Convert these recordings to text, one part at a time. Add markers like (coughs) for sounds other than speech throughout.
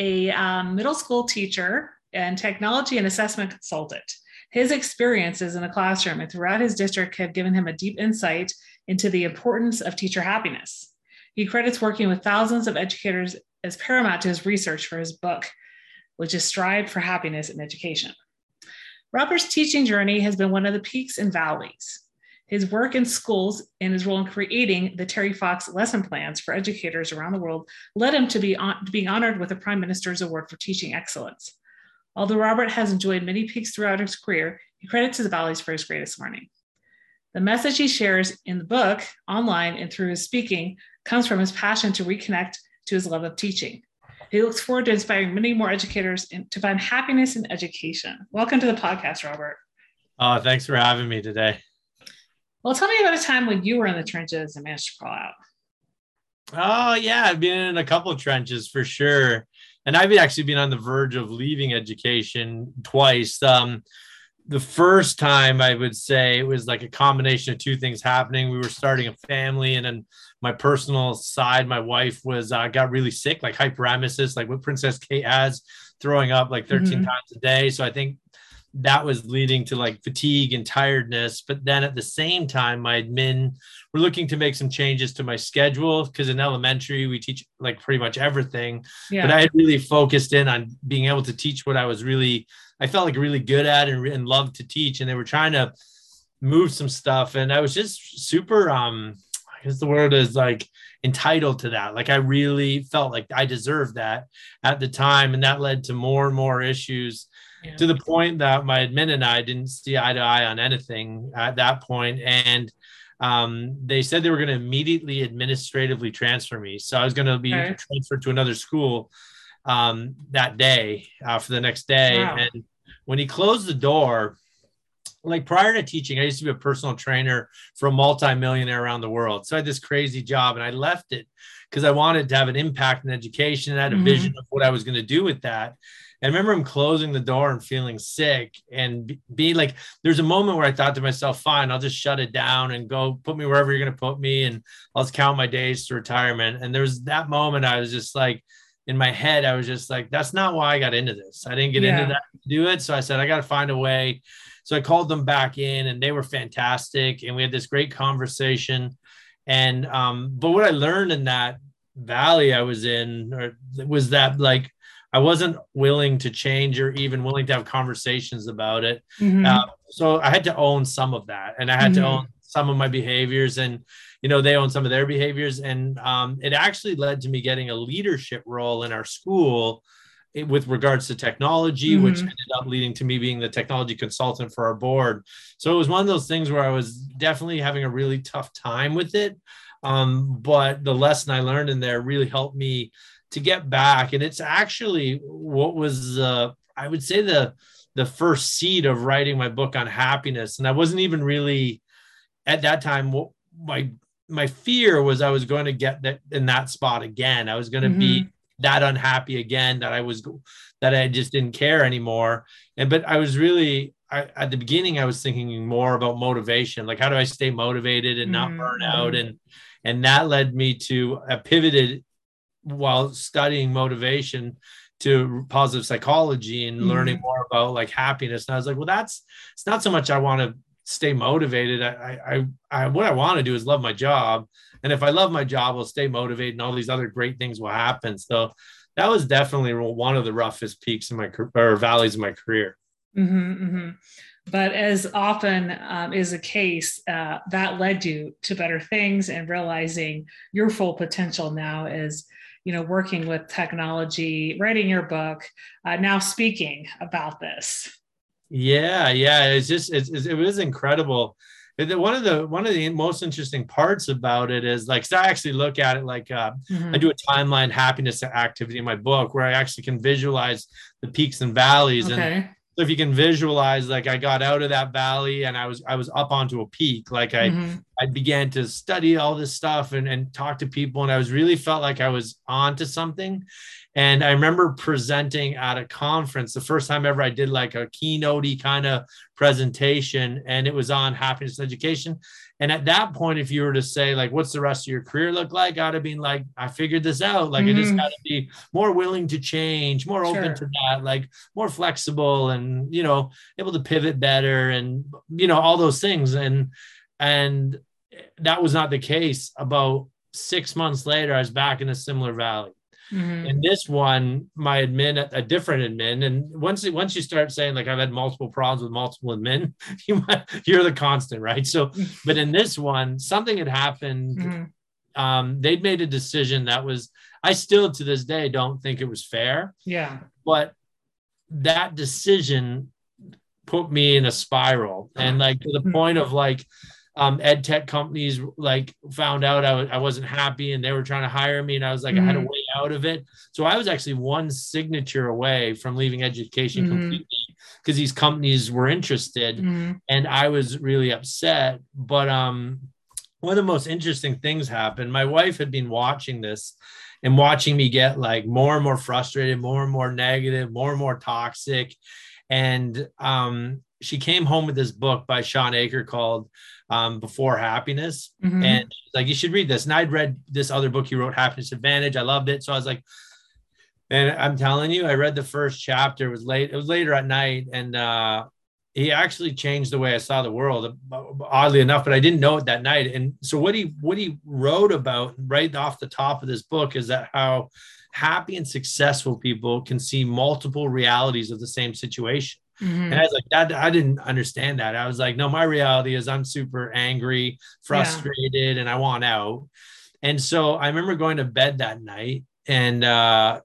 a um, middle school teacher and technology and assessment consultant. His experiences in the classroom and throughout his district have given him a deep insight into the importance of teacher happiness. He credits working with thousands of educators as paramount to his research for his book, which is Strive for Happiness in Education. Robert's teaching journey has been one of the peaks and valleys. His work in schools and his role in creating the Terry Fox lesson plans for educators around the world led him to, be on, being honored with the Prime Minister's Award for Teaching Excellence. Although Robert has enjoyed many peaks throughout his career, he credits his valleys for his greatest learning. The message he shares in the book, online, and through his speaking comes from his passion to reconnect to his love of teaching. He looks forward to inspiring many more educators to find happiness in education. Welcome to the podcast, Robert. Oh, thanks for having me today. Well, tell me about a time when you were in the trenches and managed to crawl out. Oh yeah, I've been in a couple of trenches for sure, and I've actually been on the verge of leaving education twice. Um, the first time I would say it was like a combination of two things happening. We were starting a family, and then my personal side, my wife was uh, got really sick, like hyperemesis, like what Princess Kate has, throwing up like 13 mm-hmm. times a day. So I think that was leading to like fatigue and tiredness. But then at the same time, my admin were looking to make some changes to my schedule because in elementary we teach like pretty much everything. Yeah. But I had really focused in on being able to teach what I was really, I felt like really good at and, and loved to teach. And they were trying to move some stuff. And I was just super, um, I guess the word is like entitled to that. Like I really felt like I deserved that at the time. And that led to more and more issues yeah. to the point that my admin and I didn't see eye to eye on anything at that point. And um, they said they were going to immediately administratively transfer me. So I was going to be okay. transferred to another school um, that day uh, for the next day. Wow. And when he closed the door, like prior to teaching, I used to be a personal trainer for a multi-millionaire around the world. So I had this crazy job and I left it because I wanted to have an impact in education and I had a mm-hmm. vision of what I was going to do with that. I remember him closing the door and feeling sick and being like, there's a moment where I thought to myself, fine, I'll just shut it down and go put me wherever you're going to put me. And I'll just count my days to retirement. And there was that moment I was just like, in my head, I was just like, that's not why I got into this. I didn't get yeah. into that to do it. So I said, I got to find a way. So I called them back in and they were fantastic. And we had this great conversation. And, um, but what I learned in that valley I was in or was that like, I wasn't willing to change or even willing to have conversations about it. Mm-hmm. Uh, so I had to own some of that, and I had mm-hmm. to own some of my behaviors, and you know they own some of their behaviors, and um, it actually led to me getting a leadership role in our school with regards to technology, mm-hmm. which ended up leading to me being the technology consultant for our board. So it was one of those things where I was definitely having a really tough time with it. Um, but the lesson I learned in there really helped me to get back and it's actually what was uh, i would say the the first seed of writing my book on happiness and i wasn't even really at that time what my my fear was i was going to get that in that spot again i was going to mm-hmm. be that unhappy again that i was that i just didn't care anymore and but i was really I, at the beginning i was thinking more about motivation like how do i stay motivated and not mm-hmm. burn out and and that led me to a pivoted while studying motivation to positive psychology and mm-hmm. learning more about like happiness. And I was like, well, that's it's not so much I want to stay motivated. I, I, I, what I want to do is love my job. And if I love my job, I'll stay motivated and all these other great things will happen. So that was definitely one of the roughest peaks in my career or valleys in my career. Mm-hmm, mm-hmm. But as often um, is the case, uh, that led you to better things and realizing your full potential now is you know working with technology writing your book uh, now speaking about this yeah yeah it's just it's, it was incredible one of the one of the most interesting parts about it is like so I actually look at it like uh, Mhm. I do a timeline happiness activity in my book where I actually can visualize the peaks and valleys and Okay. so if you can visualize like I got out of that valley and I was I was up onto a peak like I Mhm. I began to study all this stuff and, and talk to people. And I was really felt like I was onto something. And I remember presenting at a conference the first time ever I did like a keynote kind of presentation, and it was on happiness education. And at that point, if you were to say, like, what's the rest of your career look like? I'd have been like, I figured this out. Like, I just Mhm. got to be more willing to change, more open to that, like more flexible and, you know, able to pivot better and, you know, all those things. And, and that was not the case. About six months later, I was back in a similar valley. Mhm. And this one, my admin, a different admin, and once once you start saying like I've had multiple problems with multiple admin, (laughs) you might, you're the constant, right? So, (laughs) but in this one, something had happened. Mhm. Um, they'd made a decision that was, I still to this day don't think it was fair, Yeah. but that decision put me in a spiral and like to the point of like um ed tech companies like found out I, w- I wasn't happy and they were trying to hire me and i was like i had to Mhm. Out of it so i was actually one signature away from leaving education Mhm. completely because these companies were interested Mhm. and I was really upset. But um, one of the most interesting things happened. My wife had been watching this and watching me get like more and more frustrated, more and more negative, more and more toxic. And um, she came home with this book by Shawn Achor called um, Before Happiness. Mhm. And she's like, you should read this. And I'd read this other book he wrote, Happiness Advantage. I loved it. So I was like, and I'm telling you, I read the first chapter. It was late. It was later at night, and uh, he actually changed the way I saw the world. Oddly enough, but I didn't know it that night. And so what he what he wrote about right off the top of this book is that how happy and successful people can see multiple realities of the same situation. Mhm. And I was like, that I didn't understand that. I was like, no, my reality is I'm super angry, frustrated, and I want out. And so I remember going to bed that night and uh,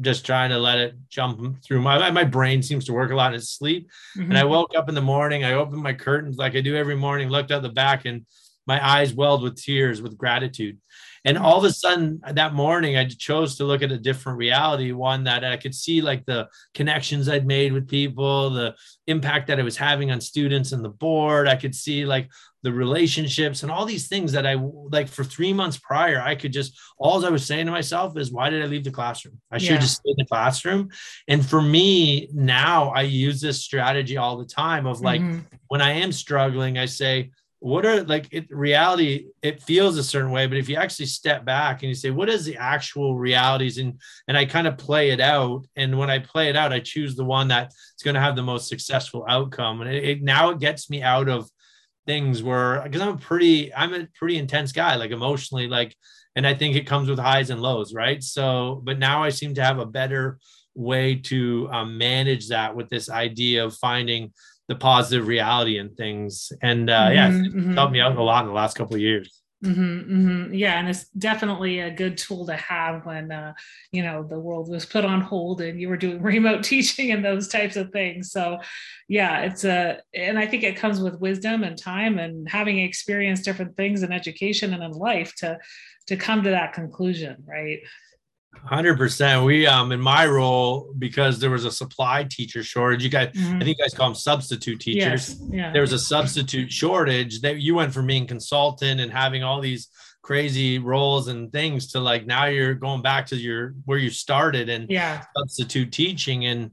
just trying to let it jump through my my brain seems to work a lot in its sleep. And I Mhm. woke up in the morning, I opened my curtains like I do every morning, looked out the back, and my eyes welled with tears with gratitude. And all of a sudden that morning, I chose to look at a different reality, one that I could see like the connections I'd made with people, the impact that I was having on students and the board. I could see like the relationships and all these things that I like for three months prior. I could just, all I was saying to myself is, why did I leave the classroom? I should Yeah. just stayed in the classroom. And for me now, I use this strategy all the time of like, Mhm. when I am struggling, I say, what are like it reality it feels a certain way but if you actually step back and you say what is the actual realities? And and i kind of play it out. And when i play it out i choose the one that's going to have the most successful outcome. And it, it now it gets me out of things where because i'm a pretty i'm a pretty intense guy like emotionally like and i think it comes with highs and lows right? So but now i seem to have a better way to um, manage that with this idea of finding the positive reality and things and uh yeah Mhm, it's mhm. helped me out a lot in the last couple of years hmm hmm Yeah, and it's definitely a good tool to have when uh, you know the world was put on hold and you were doing (laughs) remote teaching and those types of things. So, yeah, it's a, and I think it comes with wisdom and time and having experienced different things in education and in life to to come to that conclusion, right? 100% we um in my role because there was a supply teacher shortage you guys i Mhm. think you guys call them substitute teachers. Yes, yeah, there was a substitute shortage that you went from being consultant and having all these crazy roles and things to like now you're going back to your where you started and yeah, substitute teaching. And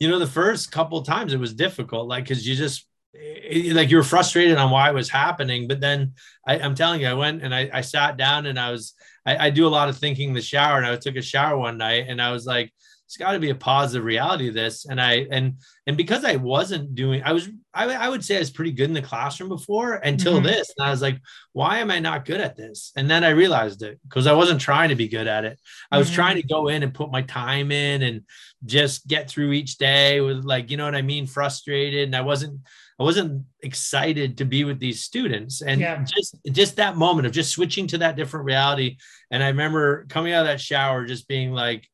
you know the first couple of times it was difficult like because you just it- like you were frustrated on why it was happening but then I, i'm telling you i went and I, I sat down and i was I, I do a lot of thinking in the shower and i took a shower one night and i was like it's got to be a positive reality of this and i and and because i wasn't doing i was I, I would say i was pretty good in the classroom before until Mhm. this and i was like why am i not good at this and then i realized it because i wasn't trying to be good at it i was Mhm. trying to go in and put my time in and just get through each day with like you know what i mean frustrated and i wasn't i wasn't excited to be with these students and Yeah. just just that moment of just switching to that different reality and i remember coming out of that shower just being like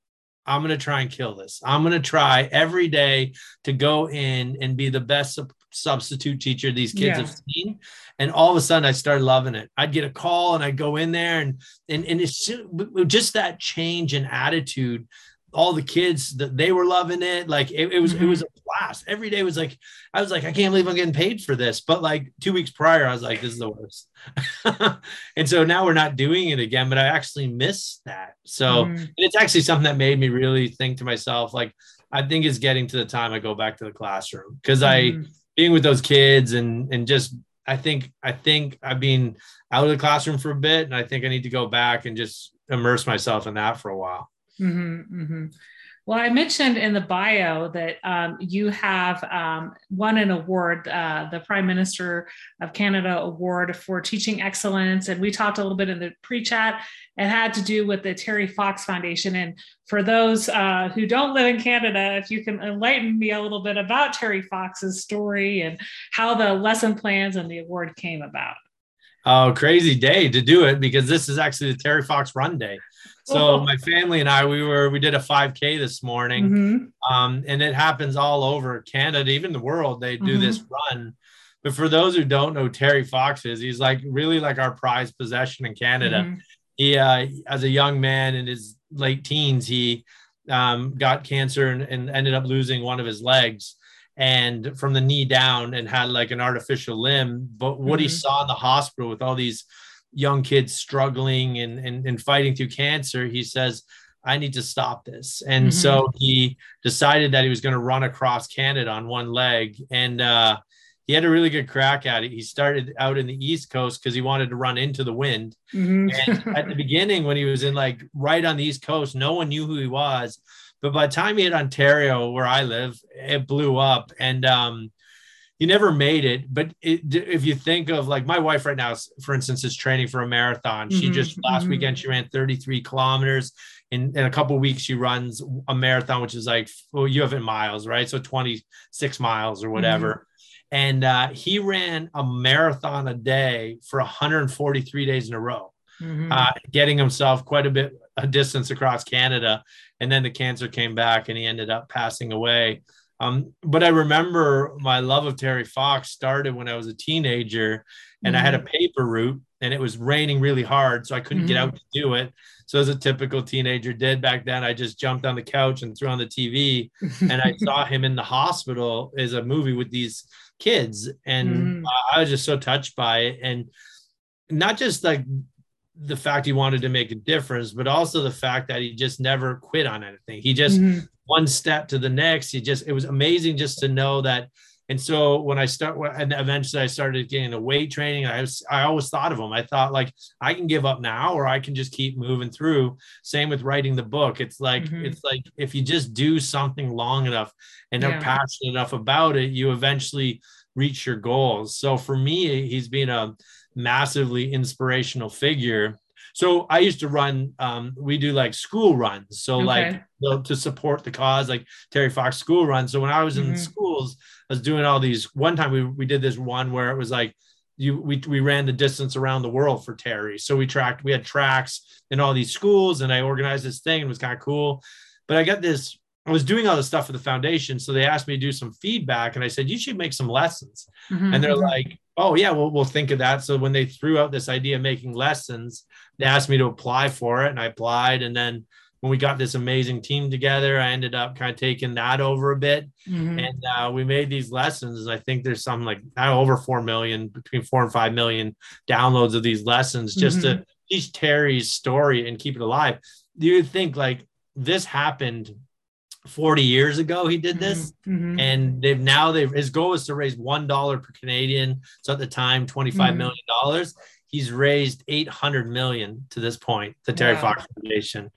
i'm going to try and kill this i'm going to try every day to go in and be the best substitute teacher these kids Yeah. have seen. And all of a sudden I started loving it. I'd get a call and I'd go in there and and, and it's just that change in attitude. All the kids that they were loving it. Like it, it was, it Mhm. was a blast. Every day was like, I was like, I can't believe I'm getting paid for this. But like two weeks prior, I was like, this is the worst. (laughs) and so now we're not doing it again, but I actually miss that. So Mhm. and it's actually something that made me really think to myself, like, I think it's getting to the time I go back to the classroom because I Mhm. being with those kids and and just I think I think I've been out of the classroom for a bit and I think I need to go back and just immerse myself in that for a while. Mhm, mhm. Well, I mentioned in the bio that um, you have um, won an award, uh, the Prime Minister of Canada Award for Teaching Excellence. And we talked a little bit in the pre chat. It had to do with the Terry Fox Foundation. And for those uh, who don't live in Canada, if you can enlighten me a little bit about Terry Fox's story and how the lesson plans and the award came about. Oh, crazy day to do it because this is actually the Terry Fox Run Day. So Oh. my family and I, we were we did a 5K this morning. Mhm. um, and it happens all over Canada, even the world. They do Mhm. this run. But for those who don't know Terry Fox is, he's like really like our prized possession in Canada. Mhm. He, uh, as a young man in his late teens, he um, got cancer and, and ended up losing one of his legs and from the knee down and had like an artificial limb. But what he Mhm. saw in the hospital with all these young kids struggling and, and, and fighting through cancer, he says, I need to stop this. And Mhm. so he decided that he was going to run across Canada on one leg. And uh, he had a really good crack at it. He started out in the East Coast because he wanted to run into the wind. Mhm. And at the beginning, when he was in like right on the East Coast, no one knew who he was. But by the time he hit Ontario, where I live, it blew up. And um, he never made it. But it, if you think of like my wife right now, for instance, is training for a marathon. She Mhm, just last mhm. weekend she ran 33 kilometers. In, in a couple weeks, she runs a marathon, which is like well, you have it in miles, right? So 26 miles or whatever. And uh, he ran a marathon a day for 143 days in a row Mhm. uh, getting himself quite a bit a distance across Canada, and then the cancer came back, and he ended up passing away. Um, but I remember my love of Terry Fox started when I was a teenager, and I had a paper route, and it was raining really hard, so I couldn't get Mhm. out to do it. So as a typical teenager did back then, I just jumped on the couch and threw on the TV, (laughs) and I saw him in the hospital as a movie with these kids, and Mhm. I was just so touched by it, and not just like the fact he wanted to make a difference, but also the fact that he just never quit on anything. He just Mhm. One step to the next. He just it was amazing just to know that. And so when I start, and eventually I started getting the weight training. I was I always thought of him. I thought like I can give up now, or I can just keep moving through. Same with writing the book. It's like Mhm. it's like if you just do something long enough and Yeah. are passionate enough about it, you eventually reach your goals. So for me, he's been a massively inspirational figure. So I used to run, um, we do like school runs. So Okay. like to support the cause, like Terry Fox school runs. So when I was in Mhm. schools, I was doing all these. One time we we did this one where it was like you we we ran the distance around the world for Terry. So we tracked we had tracks in all these schools, and I organized this thing. And it was kind of cool. But I got this. I was doing all this stuff for the foundation, so they asked me to do some feedback, and I said you should make some lessons Mhm. and they're Mhm. like oh yeah we'll, we'll think of that so when they threw out this idea of making lessons they asked me to apply for it and i applied and then when we got this amazing team together i ended up kind of taking that over a bit Mhm. and uh, we made these lessons i think there's some like over 4 million between 4 and 5 million downloads of these lessons just to teach terry's story and keep it alive Do you would think like this happened 40 years ago he did this Mhm. and they've now they've his goal is to raise one dollar per Canadian. So at the time, twenty-five Mhm. million dollars. He's raised eight hundred million to this point, the Terry Wow. Fox Foundation,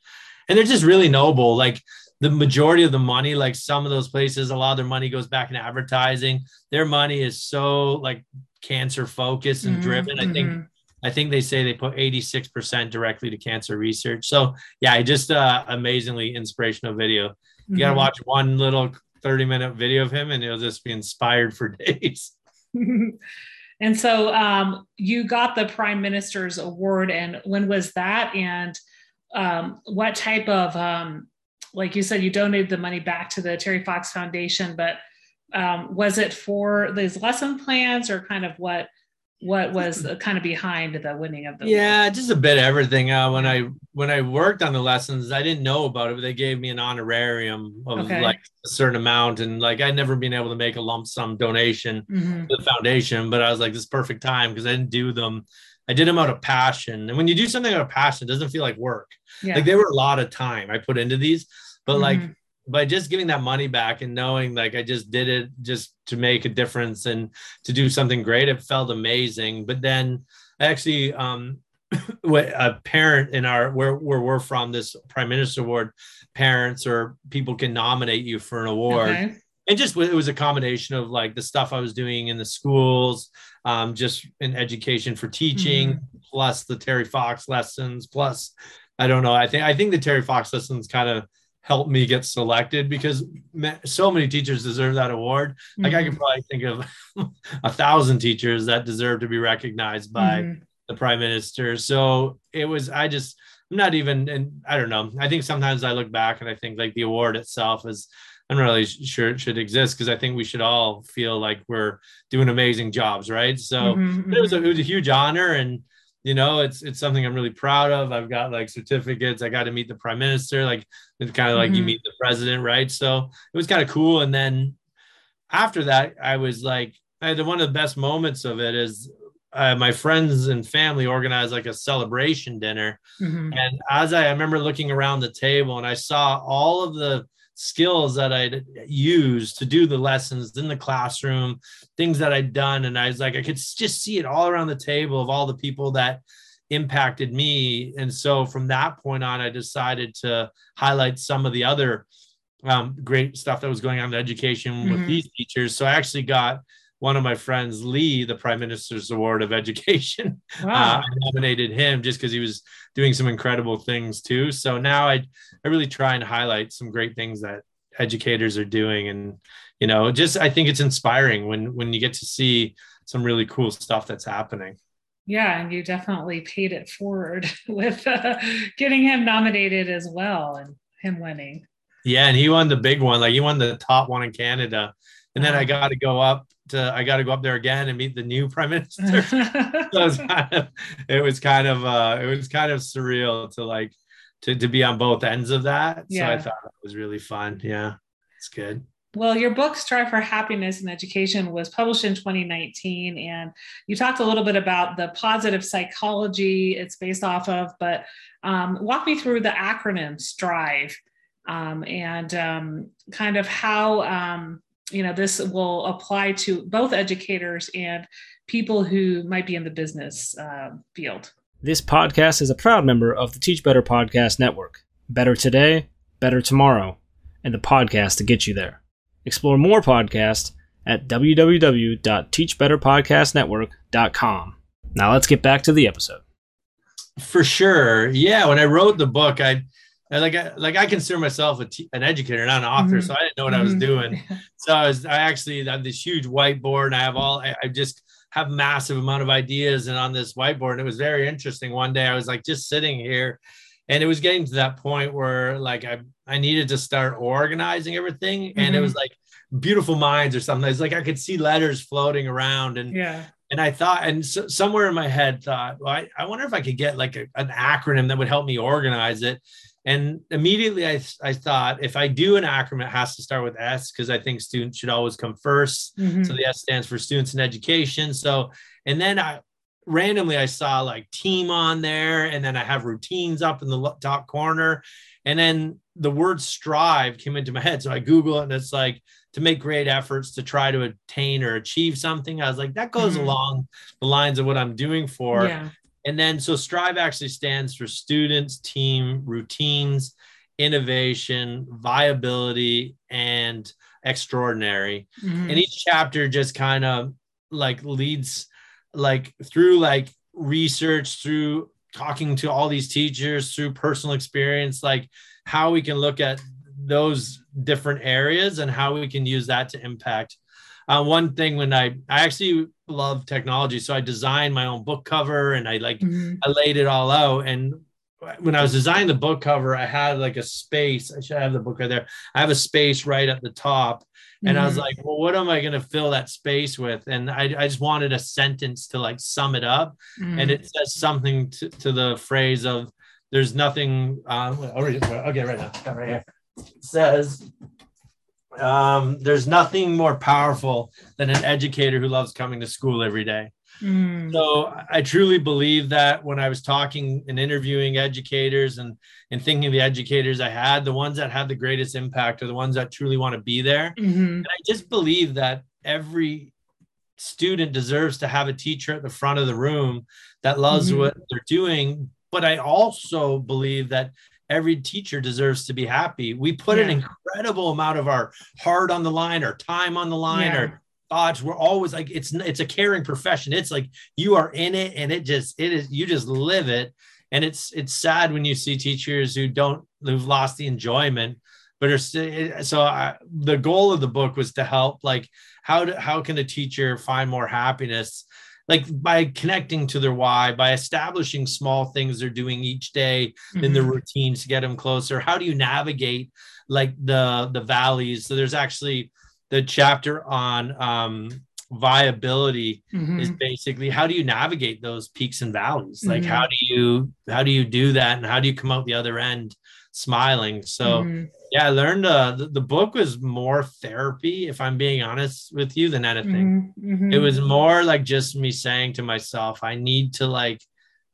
and they're just really noble. Like the majority of the money, like some of those places, a lot of their money goes back in advertising. Their money is so like cancer focused and Mhm. driven. I think Mhm. I think they say they put 86% directly to cancer research. So yeah, just uh amazingly inspirational video. You gotta Mhm. watch one little 30 minute video of him and you'll just be inspired for (laughs) days. (laughs) and so um, you got the prime minister's award and when was that and um, what type of um, like you said you donated the money back to the terry fox foundation but um, was it for these lesson plans or kind of what what was kind of behind the winning of the yeah just a bit of everything uh, when i when i worked on the lessons i didn't know about it but they gave me an honorarium of okay. like a certain amount and like i'd never been able to make a lump sum donation mm-hmm. to the foundation but i was like this perfect time because i didn't do them i did them out of passion and when you do something out of passion it doesn't feel like work yeah. like they were a lot of time i put into these but mm-hmm. like by just giving that money back and knowing like I just did it just to make a difference and to do something great, it felt amazing. But then actually, um, (coughs) a parent in our where where we're from, this Prime Minister Award, parents or people can nominate you for an award. Okay. And just it was a combination of like the stuff I was doing in the schools, um, just in education for teaching, mm-hmm. plus the Terry Fox lessons, plus I don't know. I think I think the Terry Fox lessons kind of helped me get selected because so many teachers deserve that award. Mm-hmm. Like I could mm-hmm. probably think of (laughs) a thousand teachers that deserve to be recognized by mm-hmm. the prime minister. So it was, I just, I'm not even, and I don't know. I think sometimes I look back and I think like the award itself is, I'm really sure it should exist because I think we should all feel like we're doing amazing jobs, right? So mm-hmm. it was a, it was a huge honor and you know it's it's something i'm really proud of. I've got like certificates. I got to meet the prime minister like it's kind of like mm-hmm. you meet the president right? So it was kind of cool. And then after that i was like I had one of the best moments of it is uh, my friends and family organized like a celebration dinner. Mm-hmm. and as I, I remember looking around the table and i saw all of the skills that I'd used to do the lessons in the classroom, things that I'd done. And I was like, I could just see it all around the table of all the people that impacted me. And so from that point on, I decided to highlight some of the other um, great stuff that was going on in education mm-hmm. with these teachers. So I actually got one of my friends, Lee, the Prime Minister's Award of Education. (laughs) Wow. Uh, I nominated him just because he was doing some incredible things too. So now I, I really try and highlight some great things that educators are doing, and you know, just I think it's inspiring when when you get to see some really cool stuff that's happening. Yeah, and you definitely paid it forward (laughs) with uh, getting him nominated as well and him winning. Yeah, and he won the big one. Like he won the top one in Canada and then I got to go up to I got to go up there again and meet the new (laughs) prime minister. (laughs) so it was kind of it was kind of uh, it was kind of surreal to like to to be on both ends of that. Yeah. So I thought it was really fun. Yeah, it's good. Well, your book, Strive for Happiness in Education, was published in 2019. And you talked a little bit about the positive psychology it's based off of, but um, walk me through the acronym STRIVE um, and um, kind of how um, you know this will apply to both educators and people who might be in the business uh, field. This podcast is a proud member of the teach better podcast network. Better today better tomorrow and the podcast to get you there. Explore more podcasts at www.teachbetterpodcastnetwork.com now let's get back to the episode. For sure. Yeah when i wrote the book i and like I, like I consider myself an educator, not an author, mm-hmm. so I didn't know what mm-hmm. I was mm-hmm. doing. (laughs) so I was I actually have this huge whiteboard, and I have all I, I, just have massive amount of ideas, and on this whiteboard, and it was very interesting. One day I was like just sitting here, and it was getting to that point where like I I needed to start organizing everything, mm-hmm. and it was mm-hmm. like beautiful minds or something. It's like I could see letters floating around, and yeah. And I thought, and so, somewhere in my head thought, well, I, I wonder if I could get like a, an acronym that would help me organize it and immediately I, I thought if I do an acronym, it has to start with S because I think students should always come 1st mm-hmm. So the S stands for students in education. So, and then I randomly I saw like team on there, and then I have routines up in the top corner. And then the word strive came into my head. So I Google it and it's like to make great efforts to try to attain or achieve something. I was like, that goes mm-hmm. along the lines of what I'm doing for. Yeah. And then, so Strive actually stands for students, team, routines, innovation, viability, and extraordinary. Mm-hmm. And each chapter just kind of like leads like through like research, through talking to all these teachers, through personal experience, like how we can look at those different areas and how we can use that to impact uh, one thing when I I actually love technology, so I designed my own book cover and I like mm-hmm. I laid it all out. And when I was designing the book cover, I had like a space. I should have the book right there. I have a space right at the top. And mm-hmm. I was mm-hmm. like, well, what am I going to fill that space with? And I, I just wanted a sentence to like sum it up. Mm-hmm. And it says something to, to the phrase of there's nothing. Uh, okay, right now, right here. It says, um, there's nothing more powerful than an educator who loves coming to school every day. Mm. So I truly believe that when I was talking and interviewing educators and and thinking of the educators I had, the ones that have the greatest impact are the ones that truly want to be there. Mm-hmm. And I just believe that every student deserves to have a teacher at the front of the room that loves mm-hmm. what they're doing. But I also believe that every teacher deserves to be happy. We put yeah. an incredible amount of our heart on the line, our time on the line, yeah. our thoughts we're always like it's it's a caring profession it's like you are in it and it just it is you just live it and it's it's sad when you see teachers who don't who've lost the enjoyment but are still so I, the goal of the book was to help like how to how can a teacher find more happiness like by connecting to their why by establishing small things they're doing each day mm-hmm. in their routines to get them closer how do you navigate like the the valleys so there's actually the chapter on um, viability mm-hmm. is basically how do you navigate those peaks and valleys like mm-hmm. how do you how do you do that and how do you come out the other end smiling so mm-hmm. Yeah i learned uh the, the, book was more therapy if i'm being honest with you than anything mm-hmm. Mm-hmm. it was more like just me saying to myself i need to like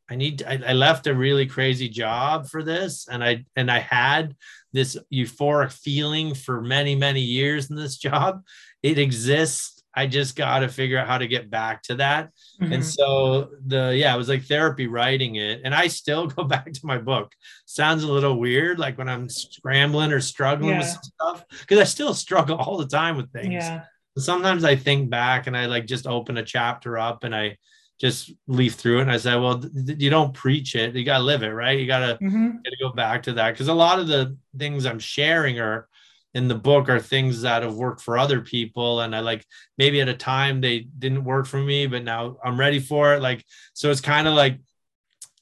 i need I, I left a really crazy job for this and i and i had this euphoric feeling for many, many years in this (laughs) job. It exists. I just got to figure out how to get back to that. Mm-hmm. And so the yeah, it was like therapy writing it. And I still (laughs) go back to my book. Sounds a little weird, like when I'm scrambling or struggling yeah. with stuff, because I still struggle (laughs) all the time with things. Yeah. Sometimes I think back and I like just open a chapter up and I just leaf through it. And I said, well, th- you don't preach it. You got to live it, right? You got to mm-hmm. go back to that. Cause a lot of the things I'm sharing are in the book are things that have worked for other people. And I like, maybe at a time they didn't work for me, but now I'm ready for it. Like, so it's kind of like,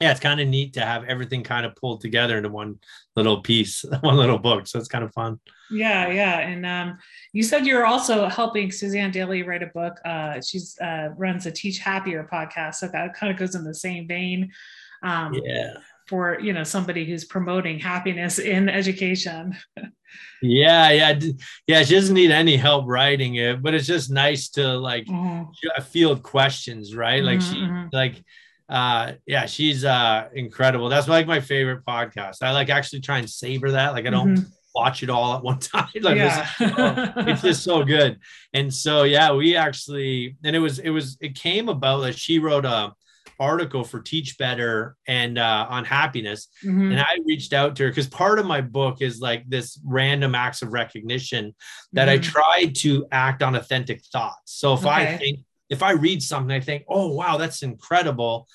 yeah, it's kind of neat to have everything kind of pulled together into one little piece, (laughs) one little book. So it's kind of fun. Yeah, yeah. And um, you said you're also helping Suzanne Daly write a book. Uh, she's uh, runs a Teach Happier podcast, so that kind of goes in the same vein. Um, yeah. For you know somebody who's promoting happiness in education. yeah, yeah, yeah. She doesn't need any help writing it, but it's just nice to like mm-hmm. field questions, right? Like mm-hmm, she mm-hmm. like uh yeah she's uh incredible that's like my favorite podcast i like actually try and savor that like i don't mm-hmm watch it all at one (laughs) time. like yeah. it's, oh, it's just so good. And so yeah, we actually and it was it was it came about that she wrote a article for Teach Better and uh, on happiness, mm-hmm. and I reached out to her because part of my book is like this random acts of recognition that mm-hmm. I tried to act on authentic thoughts. So if okay. I think if I read something, I think, oh wow, that's incredible.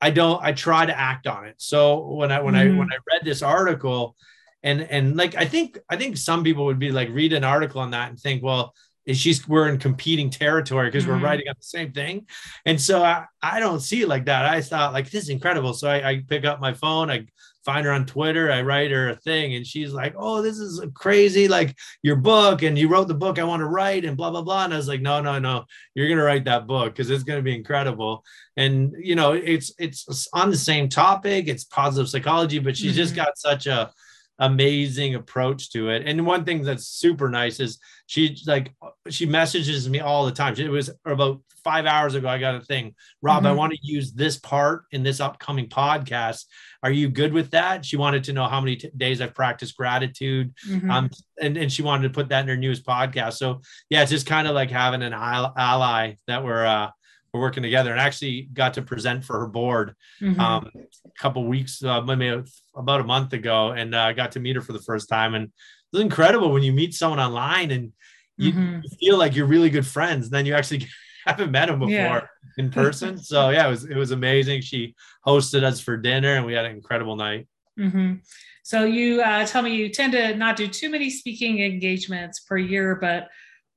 I don't. I try to act on it. So when I when mm-hmm. I when I read this article, and and like i think i think some people would be like read an article on that and think well she's we're in competing territory because mm-hmm. we're writing on the same thing. And so I, I don't see it like that. I thought like this is incredible. So I, I pick up my phone i find her on twitter i write her a thing and she's like oh this is crazy like your book and you wrote the book i want to write and blah blah blah. And i was like no no no you're gonna write that book because it's gonna be incredible. And you know it's it's on the same topic it's positive psychology but she's mm-hmm. just got such a amazing approach to it. And one thing that's super nice is she like she messages me all the time. It was about five hours ago. I got a thing, Rob. Mm-hmm. I want to use this part in this upcoming podcast. Are you good with that? She wanted to know how many t- days I've practiced gratitude, mm-hmm. um, and and she wanted to put that in her newest podcast. So yeah, it's just kind of like having an ally that we're uh, we're working together and actually got to present for her board mm-hmm. um, a couple weeks uh, maybe about a month ago and I uh, got to meet her for the first time and it was incredible when you meet someone online and you, mm-hmm. feel like you're really good friends and then you actually (laughs) haven't met them before yeah. in person (laughs) so yeah it was it was amazing she hosted us for dinner and we had an incredible night mm-hmm. so you uh, tell me you tend to not do too many speaking engagements per year but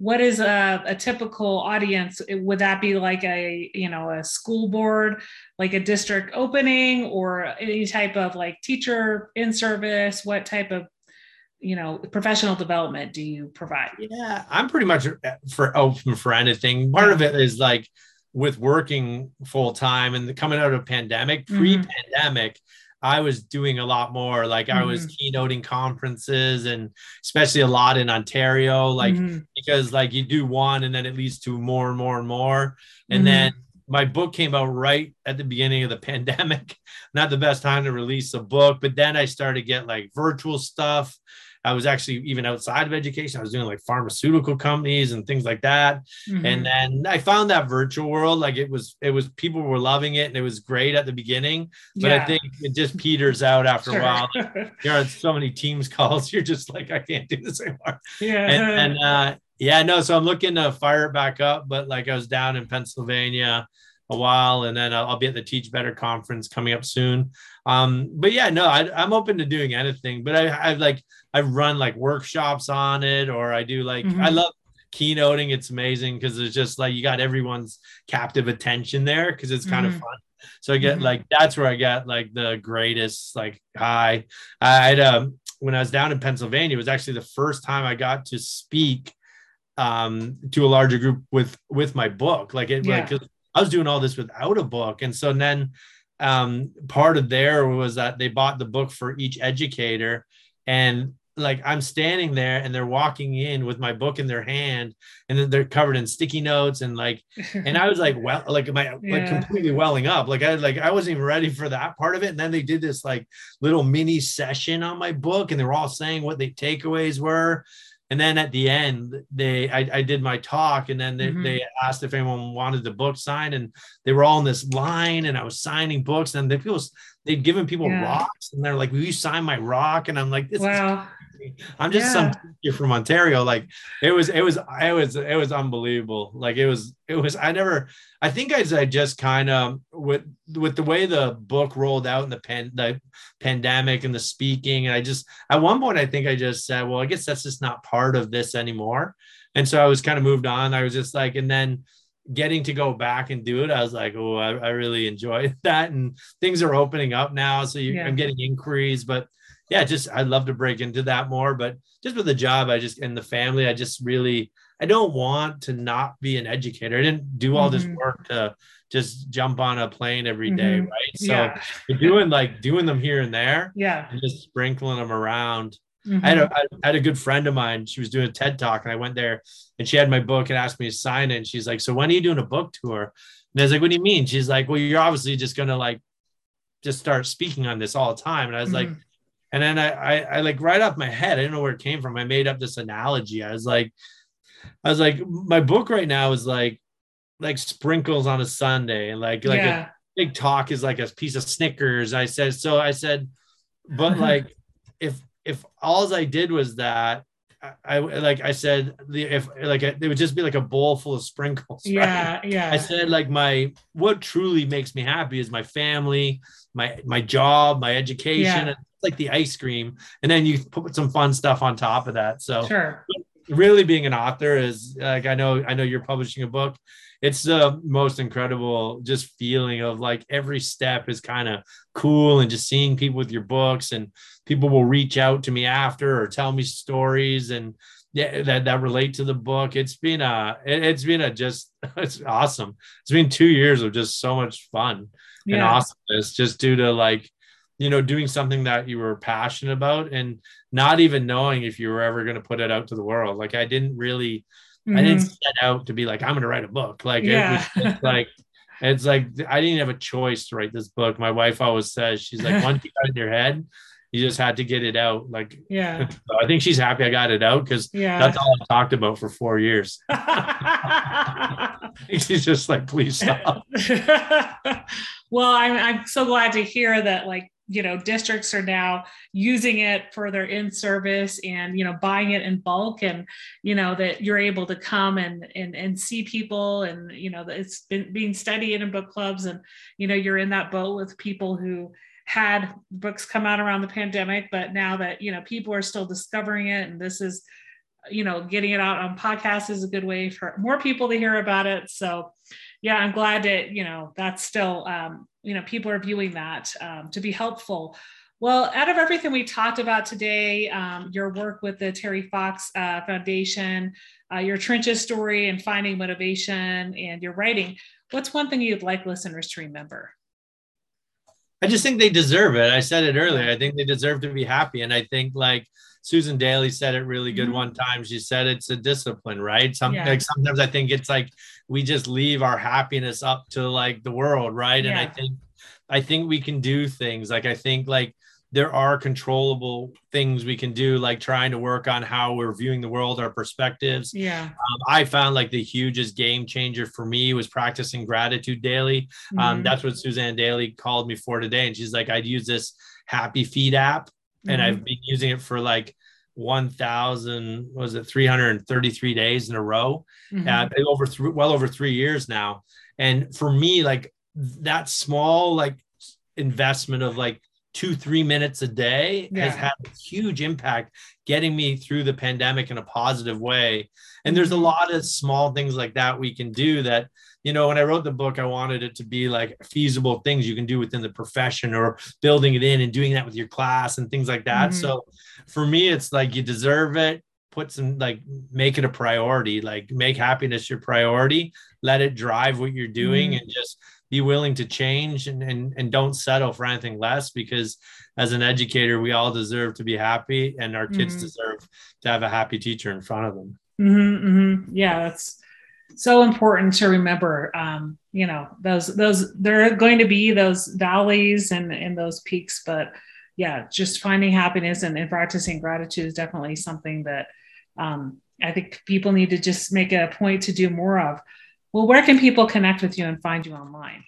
what is a, a, typical audience? Would that be like a you know a school board like a district opening or any type of like teacher in service? What type of you know professional development do you provide? Yeah i'm pretty much uh, for open for anything. Part of it is like with working full time and coming out of pandemic mm-hmm. I was doing a lot more. Like mm-hmm. I was mm-hmm. keynoting conferences and especially a lot in Ontario, like mm-hmm. because like you do one and then it leads to more and more and more. And mm-hmm. then my book came out right at the beginning of the (laughs) pandemic. Not the best time to release a book, but then I started to get like virtual stuff. I was actually even outside of education. I was doing like pharmaceutical companies and things like that. Mm-hmm. And then I found that virtual world, like it was, it was people were loving it and it was great at the beginning. But yeah. I think it just peters out after sure. a while. (laughs) You're on so many Teams calls, you're just like, I can't do this anymore. Yeah. And, and uh, yeah, no, so I'm looking to fire it back up, but like I was down in Pennsylvania a while and then I'll, I'll be at the Teach Better conference coming up soon. Um, but yeah, no, I, am open to doing anything, but I, I like, I run like workshops on it, or I do like, mm-hmm. I love keynoting. It's amazing because it's just like you got everyone's captive attention there because it's kind mm-hmm. of fun. So I get mm-hmm. like, that's where I get like the greatest like high. I had, um, when I was down in Pennsylvania, it was actually the first time I got to speak um to a larger group with with my book like it yeah. like I was doing all this without a book and so then um, part of there was that they bought the book for each educator. And like I'm standing there and they're walking in with my book in their hand and then they're covered in sticky notes and like and I was like well like my yeah. like completely welling up. Like I like I wasn't even ready for that part of it. And then they did this like little mini session on my book and they were all saying what the takeaways were and then at the end they I, I did my talk and then they, mm-hmm. they asked if anyone wanted the book signed and they were all in this line and I was signing books and they people they'd given people yeah. rocks and they're like will you sign my rock and I'm like this wow. I'm just yeah. some teacher from Ontario. Like it was, it was, it was, it was unbelievable. Like it was, it was. I never. I think I, I just kind of with with the way the book rolled out in the pan the pandemic and the speaking, and I just at one point I think I just said, well, I guess that's just not part of this anymore. And so I was kind of moved on. I was just like, and then getting to go back and do it, I was like, oh, I, I really enjoyed (laughs) that. And things are opening up now. So you, yeah. I'm getting inquiries, but yeah, just I'd love to break into that more, but just with the job, I just and the family, I just really I don't want to not be an educator. I didn't do all mm-hmm. this work to just jump on a plane every day, mm-hmm. right? So yeah. doing like doing them here and there, yeah, and just sprinkling them around. Mm-hmm. I, had a, mm-hmm. Had a good friend of mine. She was doing a TED talk, and I went there, and she had my book and asked me to sign it. And she's like, "So when are you doing a book tour?" And I was like, "What do you mean?" She's like, "Well, you're obviously just gonna like just start speaking on this all the time." And I was like mm-hmm. And then I, I, I like right off my head, I didn't know where it came from. I made up this analogy. I was like, I was like, my book right now is like, like sprinkles on a Sunday, and like, like yeah. a big talk is like a piece of Snickers. I said, so I said, but (laughs) like, if if all I did was that, I, I like I said, the if like it would just be like a bowl full of sprinkles. (laughs) Yeah, right? yeah. I said like my what truly makes me happy is my family, my my job, my education. Yeah like the ice cream, and then you put some fun stuff on top of that. So sure. really being an author is like I know I know you're publishing a book. It's the most incredible just feeling of like every step is kind of cool and just seeing people with your books and people will reach out to me after or tell me stories and yeah that, that relate to the book it's been a it, has been a just (laughs) it's awesome it's been two years of just so much fun yeah. and awesomeness just due to like you know doing something that you were passionate about and not even knowing if you were ever going to put it out to the world. Like i didn't really mm-hmm. i didn't set out to be like i'm going to write a book. Like yeah. it was like it's like i didn't have a choice to write this book. My wife always says she's like once you got in your head you just had to get it out. Like (laughs) yeah. (laughs) so i think she's happy i got it out because yeah. that's all i talked about for four years. (laughs) She's just like please stop. Well I'm, I'm so glad to hear that like you know districts are now using it for their in service and you know buying it in bulk and you know that you're able to come and and, and see people and you know it's been being studied in book clubs and you know you're in that boat with people who had books come out around the pandemic but now that you know people are still discovering it and this is you know, getting it out on podcasts is a good way for more people to hear about it. So, yeah, I'm glad that, you know, that's still, um, you know, people are viewing that um, to be helpful. Well, out of everything we talked about today, um, your work with the Terry Fox uh, Foundation, uh, your trenches story and finding motivation, and your writing, what's one thing you'd like listeners to remember? I just think they deserve it. I said it earlier. I think they deserve to be happy. And I think like Susan Daly said it really good mm-hmm. one time. She said it's a discipline, right? Some yeah. like sometimes I think it's like we just leave our happiness up to like the world, right? Yeah. And I think I think we can do things like I think like there are controllable things we can do, like trying to work on how we're viewing the world, our perspectives. Yeah. Um, I found like the hugest game changer for me was practicing gratitude daily. Um, mm-hmm. Um, that's what Suzanne Daly called me for today. And she's like, I'd use this Happyfeed app and mm-hmm. I've been using it for like 1000 was it 333 days in a row mm-hmm. uh, over th- well over three years now and for me like that small like investment of like two three minutes a day yeah. has had a huge impact getting me through the pandemic in a positive way and there's a mm-hmm. lot of small things like that we can do that you know when i wrote the book i wanted it to be like feasible things you can do within the profession or building it in and doing that with your class and things like that mm-hmm. so for me it's like you deserve it put some like make it a priority like make happiness your priority let it drive what you're doing mm-hmm. and just be willing to change and, and and don't settle for anything less because as an educator we all deserve to be happy and our kids mm-hmm. deserve to have a happy teacher in front of them mm-hmm, mm-hmm. yeah that's so important to remember um, you know those those there are going to be those valleys and and those peaks but yeah just finding happiness and, and practicing gratitude is definitely something that um, i think people need to just make a point to do more of well, where can people connect with you and find you online?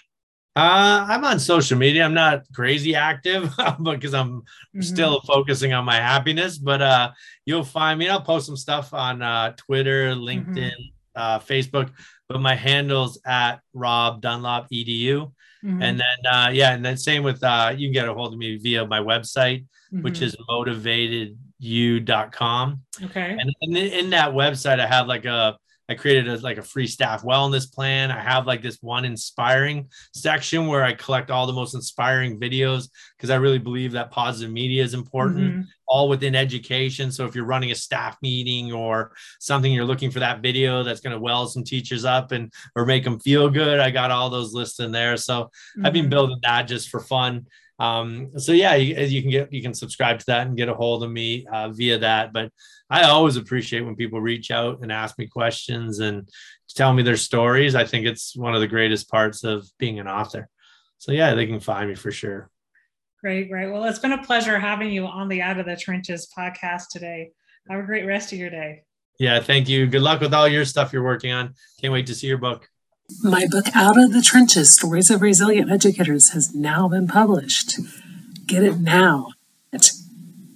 Uh, I'm on social media. I'm not crazy active (laughs) because I'm mm-hmm. still focusing on my happiness. But uh, you'll find me. I'll post some stuff on uh, Twitter, LinkedIn, mm-hmm. uh, Facebook. But my handle's at Rob Dunlop Edu. Mm-hmm. And then uh, yeah, and then same with uh, you can get a hold of me via my website, which mm-hmm. is motivatedu.com. Okay. And in, in that website, I have like a I created a, like a free staff wellness plan. I have like this one inspiring section where I collect all the most inspiring videos because I really believe that positive media is important, mm-hmm. all within education. So if you're running a staff meeting or something, you're looking for that video that's going to well some teachers up and or make them feel good. I got all those lists in there. So mm-hmm. I've been mm-hmm. building that just for fun. Um, so yeah, you, you, can get you can subscribe to that and get a hold of me uh, via that. But I always appreciate when people reach out and ask me questions and tell me their stories. I think it's one of the greatest parts of being an author. So yeah, they can find me for sure. Great, great. Well, it's been a pleasure having you on the Out of the Trenches podcast today. Have a great rest of your day. Yeah, thank you. Good luck with all your stuff you're working on. Can't wait to see your book. My book, Out of the Trenches Stories of Resilient Educators, has now been published. Get it now at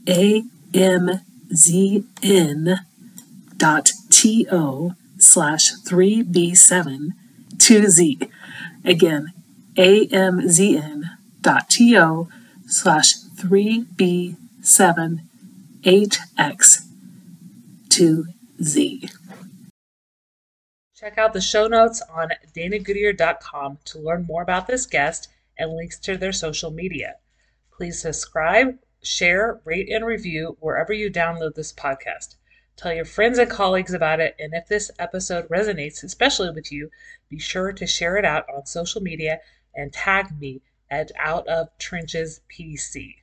am zn dot to slash 3b7 2z. Again, amzn dot to slash 3b7 8x 2z. Check out the show notes on danagoodier.com to learn more about this guest and links to their social media. Please subscribe, share, rate, and review wherever you download this podcast. Tell your friends and colleagues about it, and if this episode resonates, especially with you, be sure to share it out on social media and tag me at Out of Trenches PC.